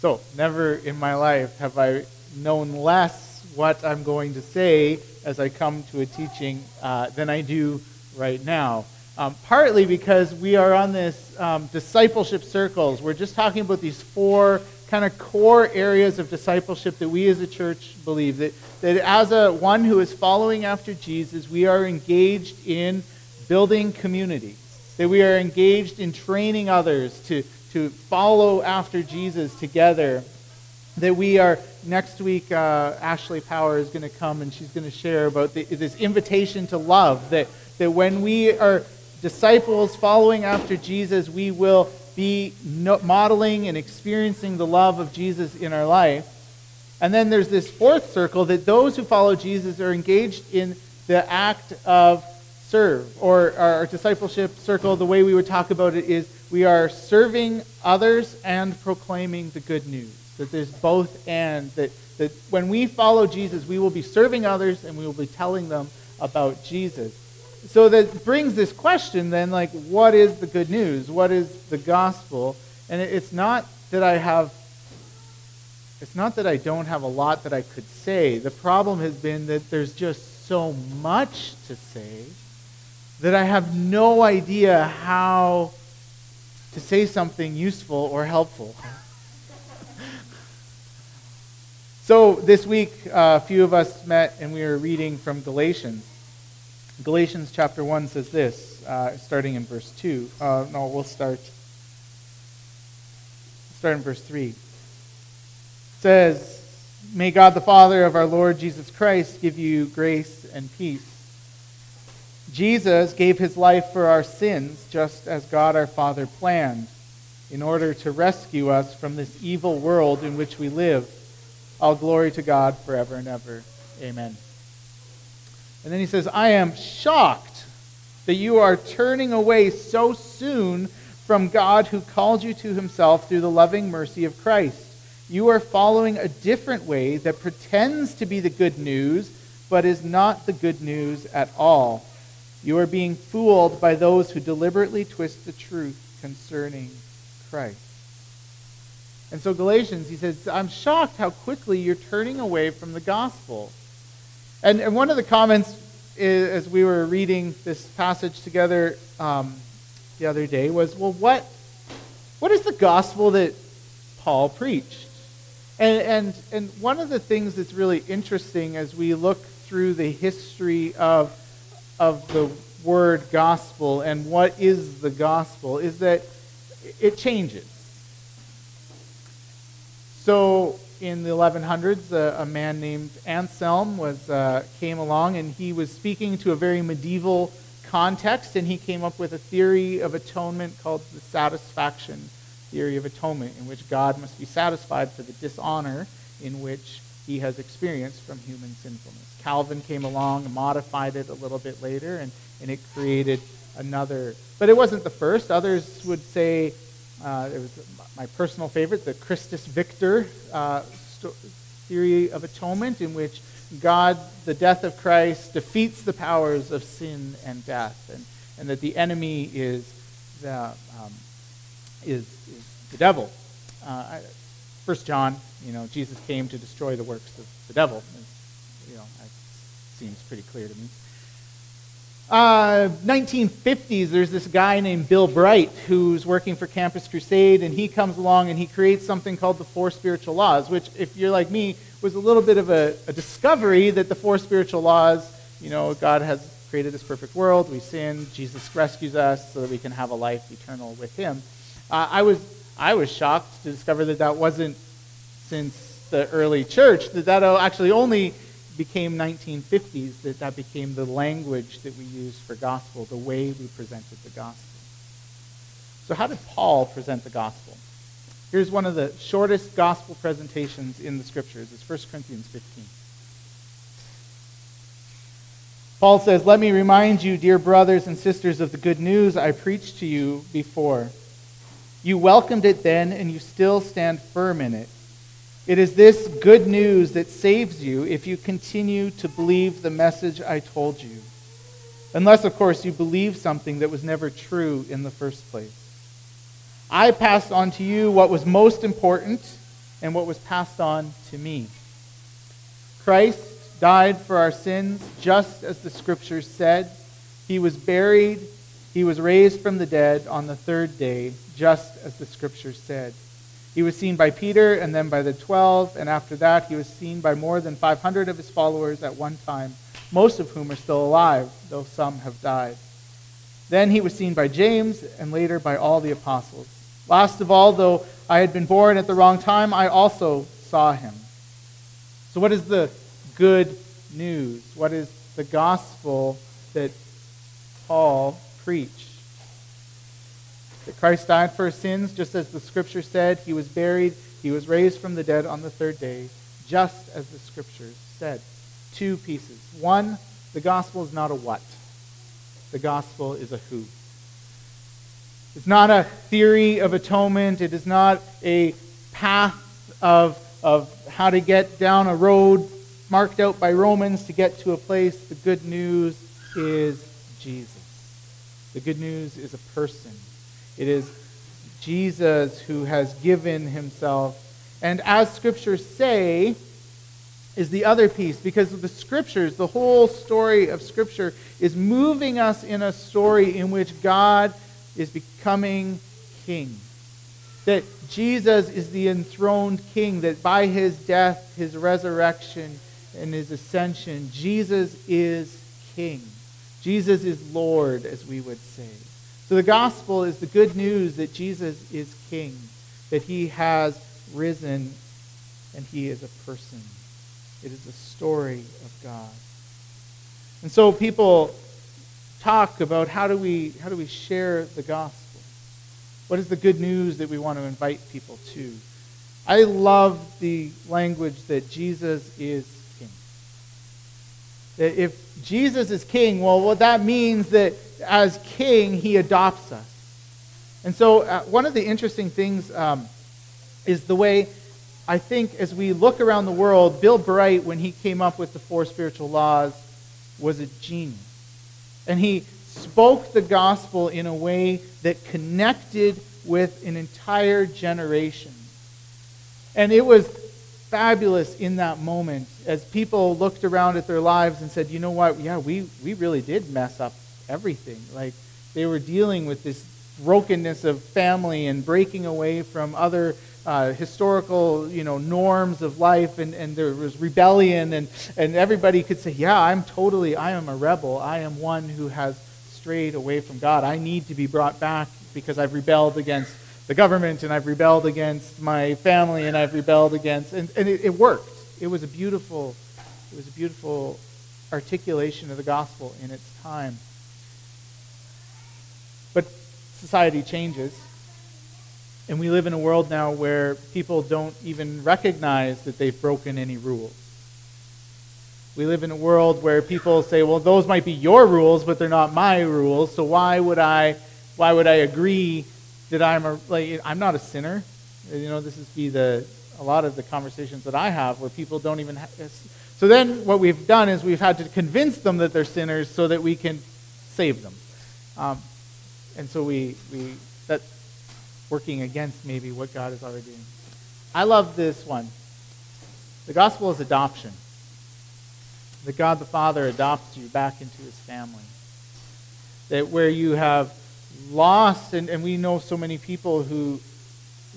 So, never in my life have I known less what I'm going to say as I come to a teaching uh, than I do right now. Um, partly because we are on this um, discipleship circles. We're just talking about these four kind of core areas of discipleship that we as a church believe. That, that as a one who is following after Jesus, we are engaged in building community. That we are engaged in training others to, to follow after Jesus together. That we are, next week, uh, Ashley Power is going to come and she's going to share about the, this invitation to love. That, that when we are disciples following after Jesus, we will be modeling and experiencing the love of Jesus in our life. And then there's this fourth circle that those who follow Jesus are engaged in the act of serve. Or our discipleship circle, the way we would talk about it is we are serving others and proclaiming the good news. That there's both and. That, that when we follow Jesus, we will be serving others and we will be telling them about Jesus so that brings this question then, like, what is the good news? What is the gospel? And it's not that I have, it's not that I don't have a lot that I could say. The problem has been that there's just so much to say that I have no idea how to say something useful or helpful. so this week, uh, a few of us met and we were reading from Galatians. Galatians chapter 1 says this, uh, starting in verse 2. Uh, no, we'll start. Start in verse 3. It says, May God the Father of our Lord Jesus Christ give you grace and peace. Jesus gave his life for our sins, just as God our Father planned, in order to rescue us from this evil world in which we live. All glory to God forever and ever. Amen. And then he says, I am shocked that you are turning away so soon from God who called you to himself through the loving mercy of Christ. You are following a different way that pretends to be the good news, but is not the good news at all. You are being fooled by those who deliberately twist the truth concerning Christ. And so, Galatians, he says, I'm shocked how quickly you're turning away from the gospel. And, and one of the comments is, as we were reading this passage together um, the other day was, well, what, what is the gospel that Paul preached? And, and, and one of the things that's really interesting as we look through the history of, of the word gospel and what is the gospel is that it changes. So in the 1100s, uh, a man named Anselm was, uh, came along and he was speaking to a very medieval context and he came up with a theory of atonement called the satisfaction theory of atonement, in which God must be satisfied for the dishonor in which he has experienced from human sinfulness. Calvin came along modified it a little bit later and, and it created another. But it wasn't the first. Others would say uh, it was my personal favorite, the Christus Victor uh, theory of atonement, in which God, the death of Christ, defeats the powers of sin and death, and, and that the enemy is the, um, is, is the devil. Uh, First John, you know, Jesus came to destroy the works of the devil. You know, that seems pretty clear to me. Uh, 1950s, there's this guy named Bill Bright who's working for Campus Crusade, and he comes along and he creates something called the Four Spiritual Laws, which, if you're like me, was a little bit of a, a discovery that the Four Spiritual Laws, you know, God has created this perfect world, we sin, Jesus rescues us so that we can have a life eternal with Him. Uh, I was I was shocked to discover that that wasn't since the early church that that actually only became 1950s that that became the language that we use for gospel, the way we presented the gospel. So how did Paul present the gospel? Here's one of the shortest gospel presentations in the scriptures. It's 1 Corinthians 15. Paul says, Let me remind you, dear brothers and sisters, of the good news I preached to you before. You welcomed it then, and you still stand firm in it. It is this good news that saves you if you continue to believe the message I told you. Unless, of course, you believe something that was never true in the first place. I passed on to you what was most important and what was passed on to me. Christ died for our sins, just as the Scriptures said. He was buried, he was raised from the dead on the third day, just as the Scriptures said. He was seen by Peter and then by the twelve, and after that, he was seen by more than 500 of his followers at one time, most of whom are still alive, though some have died. Then he was seen by James, and later by all the apostles. Last of all, though I had been born at the wrong time, I also saw him. So, what is the good news? What is the gospel that Paul preached? That Christ died for our sins, just as the scripture said. He was buried. He was raised from the dead on the third day, just as the scriptures said. Two pieces. One, the gospel is not a what, the gospel is a who. It's not a theory of atonement. It is not a path of, of how to get down a road marked out by Romans to get to a place. The good news is Jesus. The good news is a person. It is Jesus who has given himself. And as scriptures say, is the other piece because the scriptures, the whole story of scripture, is moving us in a story in which God is becoming king. That Jesus is the enthroned king, that by his death, his resurrection, and his ascension, Jesus is king. Jesus is Lord, as we would say. So the gospel is the good news that Jesus is king, that he has risen, and he is a person. It is the story of God. And so people talk about how do we how do we share the gospel? What is the good news that we want to invite people to? I love the language that Jesus is. That if Jesus is king, well, what that means that as king, he adopts us. And so, uh, one of the interesting things um, is the way I think as we look around the world, Bill Bright, when he came up with the four spiritual laws, was a genius. And he spoke the gospel in a way that connected with an entire generation. And it was fabulous in that moment as people looked around at their lives and said, you know what, yeah, we, we really did mess up everything. Like they were dealing with this brokenness of family and breaking away from other uh, historical you know norms of life and, and there was rebellion and, and everybody could say yeah i'm totally i am a rebel. I am one who has strayed away from god. I need to be brought back because i've rebelled against the government and i've rebelled against my family and i've rebelled against and, and it, it worked it was a beautiful it was a beautiful articulation of the gospel in its time but society changes and we live in a world now where people don't even recognize that they've broken any rules. We live in a world where people say, well, those might be your rules, but they're not my rules, so why would I, why would I agree that I'm, a, like, I'm not a sinner? You know, this is be the, a lot of the conversations that I have where people don't even have, so then what we've done is we've had to convince them that they're sinners so that we can save them. Um, and so we, we that working against maybe what God is already doing. I love this one. The gospel is adoption. That God the Father adopts you back into his family. That where you have lost, and, and we know so many people who,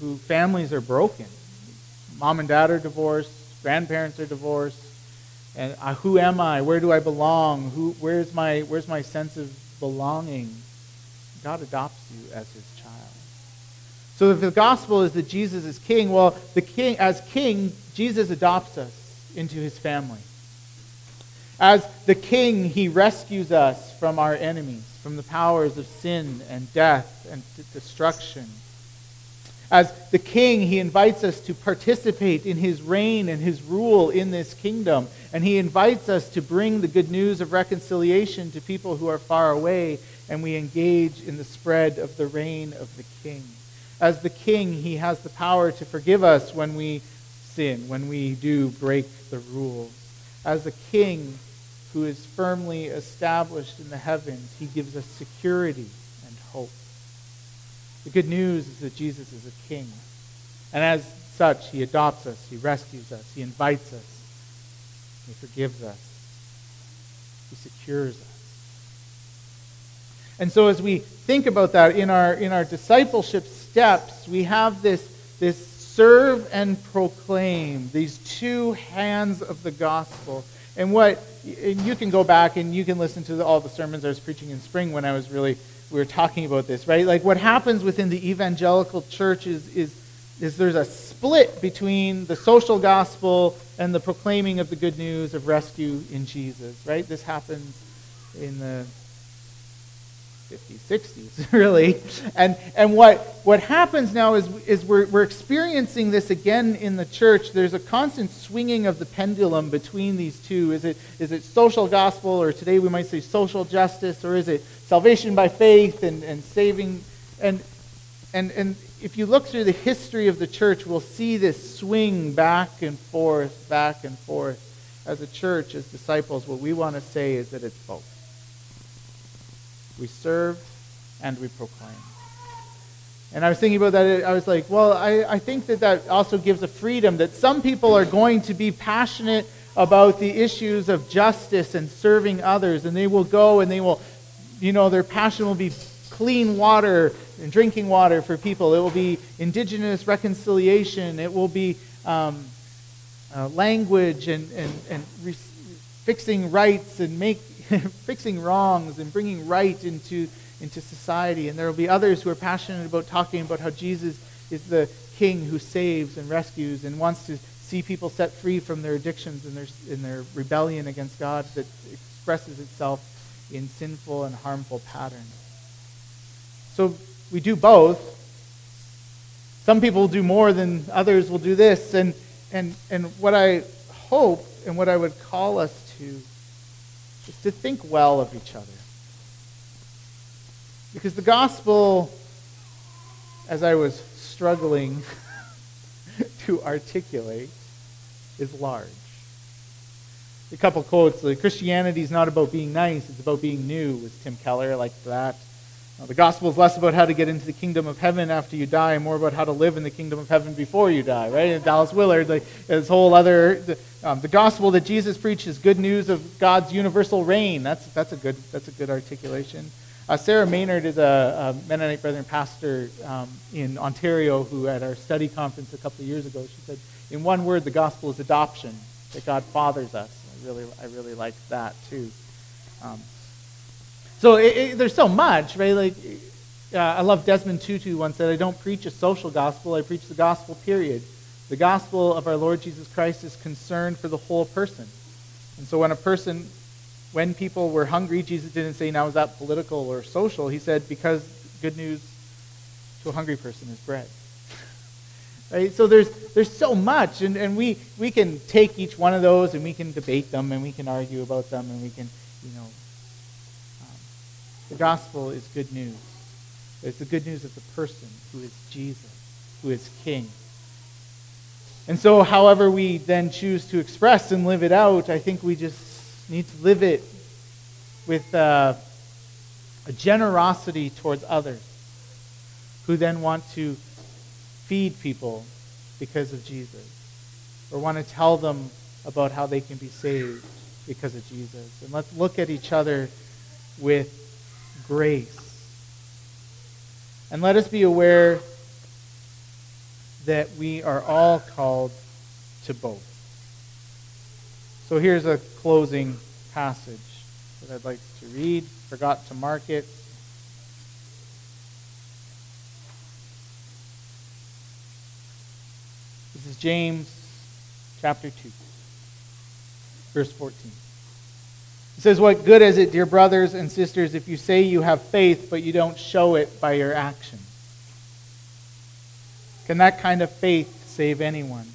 who families are broken. Mom and dad are divorced, grandparents are divorced, and uh, who am I? Where do I belong? Who, where's, my, where's my sense of belonging? God adopts you as his child. So if the gospel is that Jesus is king, well, the king as king, Jesus adopts us into his family. As the king, he rescues us from our enemies, from the powers of sin and death and destruction. As the king, he invites us to participate in his reign and his rule in this kingdom. And he invites us to bring the good news of reconciliation to people who are far away, and we engage in the spread of the reign of the king. As the king, he has the power to forgive us when we sin, when we do break the rules. As the king who is firmly established in the heavens, he gives us security and hope. The good news is that Jesus is a king. And as such, he adopts us, he rescues us, he invites us, he forgives us, he secures us. And so as we think about that in our in our discipleship steps, we have this this serve and proclaim, these two hands of the gospel. And what and you can go back and you can listen to the, all the sermons I was preaching in spring when I was really we were talking about this, right? Like what happens within the evangelical church is is is there's a split between the social gospel and the proclaiming of the good news of rescue in Jesus, right? This happens in the 50s, 60s, really. And, and what, what happens now is, is we're, we're experiencing this again in the church. There's a constant swinging of the pendulum between these two. Is it, is it social gospel, or today we might say social justice, or is it salvation by faith and, and saving? And, and, and if you look through the history of the church, we'll see this swing back and forth, back and forth. As a church, as disciples, what we want to say is that it's both we serve, and we proclaim. And I was thinking about that. I was like, well, I, I think that that also gives a freedom that some people are going to be passionate about the issues of justice and serving others, and they will go and they will, you know, their passion will be clean water and drinking water for people. It will be indigenous reconciliation. It will be um, uh, language and, and, and re- fixing rights and make fixing wrongs and bringing right into, into society. And there will be others who are passionate about talking about how Jesus is the king who saves and rescues and wants to see people set free from their addictions and their, in their rebellion against God that expresses itself in sinful and harmful patterns. So we do both. Some people will do more than others will do this. And, and, and what I hope and what I would call us to is to think well of each other. Because the gospel, as I was struggling to articulate, is large. A couple quotes. Like, Christianity is not about being nice, it's about being new, was Tim Keller, like that. The gospel is less about how to get into the kingdom of heaven after you die and more about how to live in the kingdom of heaven before you die, right? And Dallas Willard, like, this whole other um, the gospel that Jesus preached is good news of God's universal reign. That's, that's, a, good, that's a good articulation. Uh, Sarah Maynard is a, a Mennonite Brethren pastor um, in Ontario who, at our study conference a couple of years ago, she said, in one word, the gospel is adoption, that God fathers us. I really, I really like that too. Um, so it, it, there's so much, right? Like, uh, I love Desmond Tutu once said, I don't preach a social gospel, I preach the gospel, period. The gospel of our Lord Jesus Christ is concerned for the whole person. And so when a person, when people were hungry, Jesus didn't say, now is that political or social? He said, because good news to a hungry person is bread. right? So there's, there's so much, and, and we, we can take each one of those and we can debate them and we can argue about them and we can, you know. The gospel is good news. It's the good news of the person who is Jesus, who is King. And so, however we then choose to express and live it out, I think we just need to live it with uh, a generosity towards others who then want to feed people because of Jesus or want to tell them about how they can be saved because of Jesus. And let's look at each other with grace. And let us be aware that we are all called to both. So here's a closing passage that I'd like to read. Forgot to mark it. This is James chapter 2, verse 14. It says, What good is it, dear brothers and sisters, if you say you have faith, but you don't show it by your actions? Can that kind of faith save anyone?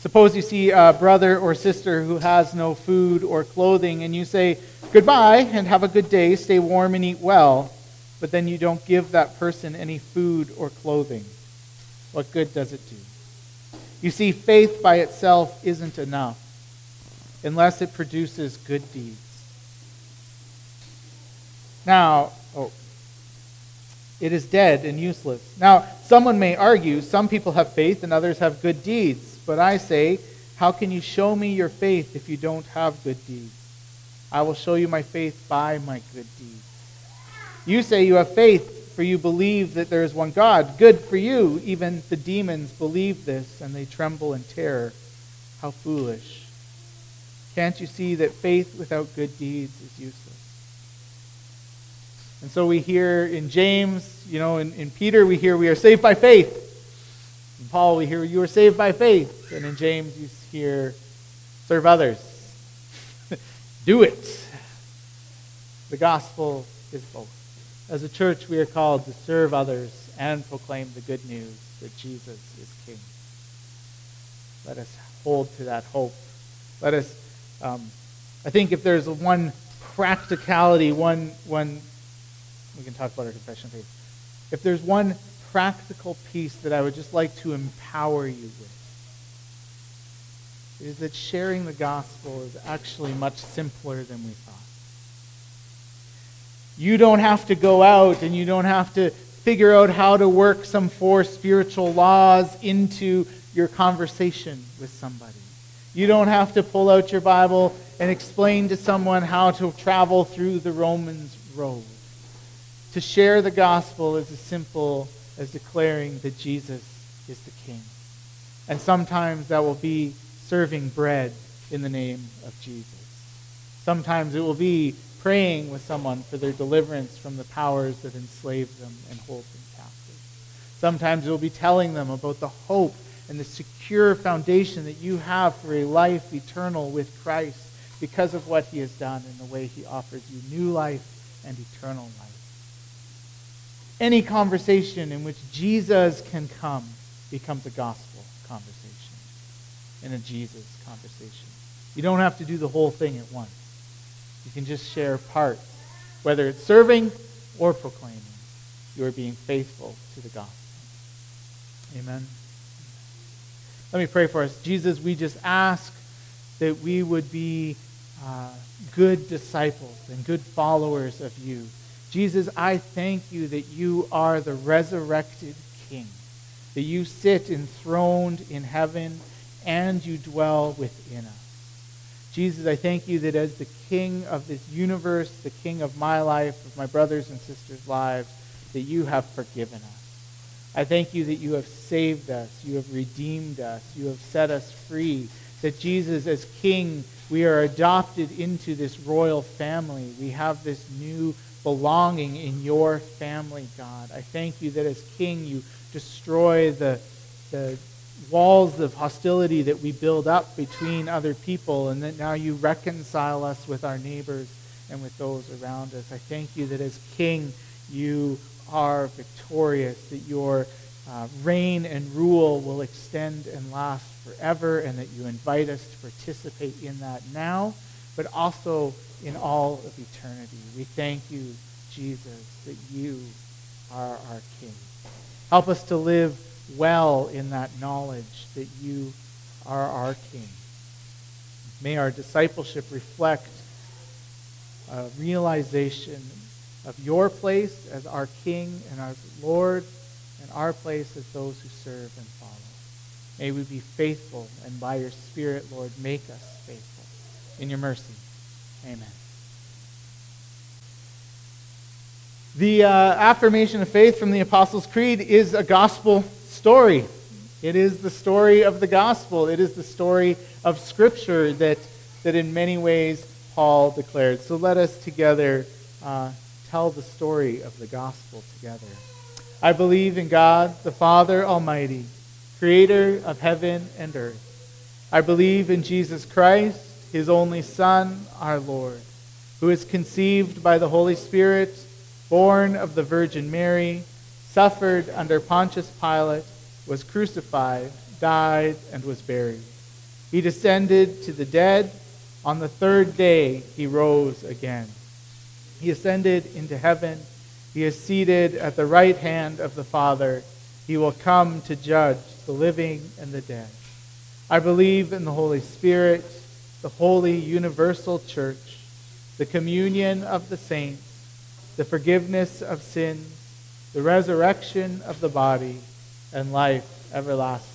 Suppose you see a brother or sister who has no food or clothing, and you say, Goodbye and have a good day, stay warm and eat well, but then you don't give that person any food or clothing. What good does it do? You see, faith by itself isn't enough unless it produces good deeds. Now, oh, it is dead and useless. Now, someone may argue some people have faith and others have good deeds. But I say, how can you show me your faith if you don't have good deeds? I will show you my faith by my good deeds. You say you have faith, for you believe that there is one God. Good for you. Even the demons believe this, and they tremble in terror. How foolish. Can't you see that faith without good deeds is useless? And so we hear in James, you know, in, in Peter, we hear we are saved by faith. In Paul, we hear you are saved by faith. And in James, you hear serve others. Do it. The gospel is both. As a church, we are called to serve others and proclaim the good news that Jesus is King. Let us hold to that hope. Let us, um, I think if there's one practicality, one, one, we can talk about our confession faith. If there's one practical piece that I would just like to empower you with, is that sharing the gospel is actually much simpler than we thought. You don't have to go out and you don't have to figure out how to work some four spiritual laws into your conversation with somebody. You don't have to pull out your Bible and explain to someone how to travel through the Romans road. To share the gospel is as simple as declaring that Jesus is the King. And sometimes that will be serving bread in the name of Jesus. Sometimes it will be praying with someone for their deliverance from the powers that enslave them and hold them captive. Sometimes it will be telling them about the hope and the secure foundation that you have for a life eternal with Christ because of what he has done and the way he offers you new life and eternal life. Any conversation in which Jesus can come becomes a gospel conversation and a Jesus conversation. You don't have to do the whole thing at once. You can just share parts, whether it's serving or proclaiming. You are being faithful to the gospel. Amen. Let me pray for us. Jesus, we just ask that we would be uh, good disciples and good followers of you. Jesus, I thank you that you are the resurrected King, that you sit enthroned in heaven and you dwell within us. Jesus, I thank you that as the King of this universe, the King of my life, of my brothers and sisters' lives, that you have forgiven us. I thank you that you have saved us, you have redeemed us, you have set us free. That Jesus, as King, we are adopted into this royal family. We have this new belonging in your family, God. I thank you that as King, you destroy the, the walls of hostility that we build up between other people, and that now you reconcile us with our neighbors and with those around us. I thank you that as King, you are victorious, that your uh, reign and rule will extend and last forever, and that you invite us to participate in that now, but also in all of eternity. We thank you, Jesus, that you are our King. Help us to live well in that knowledge that you are our King. May our discipleship reflect a realization of your place as our King and our Lord, and our place as those who serve and follow. May we be faithful, and by your Spirit, Lord, make us faithful. In your mercy, amen. The uh, affirmation of faith from the Apostles' Creed is a gospel story. It is the story of the gospel. It is the story of Scripture that, that in many ways Paul declared. So let us together uh, tell the story of the gospel together. I believe in God, the Father Almighty, creator of heaven and earth. I believe in Jesus Christ, his only Son, our Lord, who is conceived by the Holy Spirit, born of the Virgin Mary suffered under Pontius Pilate, was crucified, died, and was buried. He descended to the dead. On the third day, he rose again. He ascended into heaven. He is seated at the right hand of the Father. He will come to judge the living and the dead. I believe in the Holy Spirit, the holy universal church, the communion of the saints, the forgiveness of sins the resurrection of the body, and life everlasting.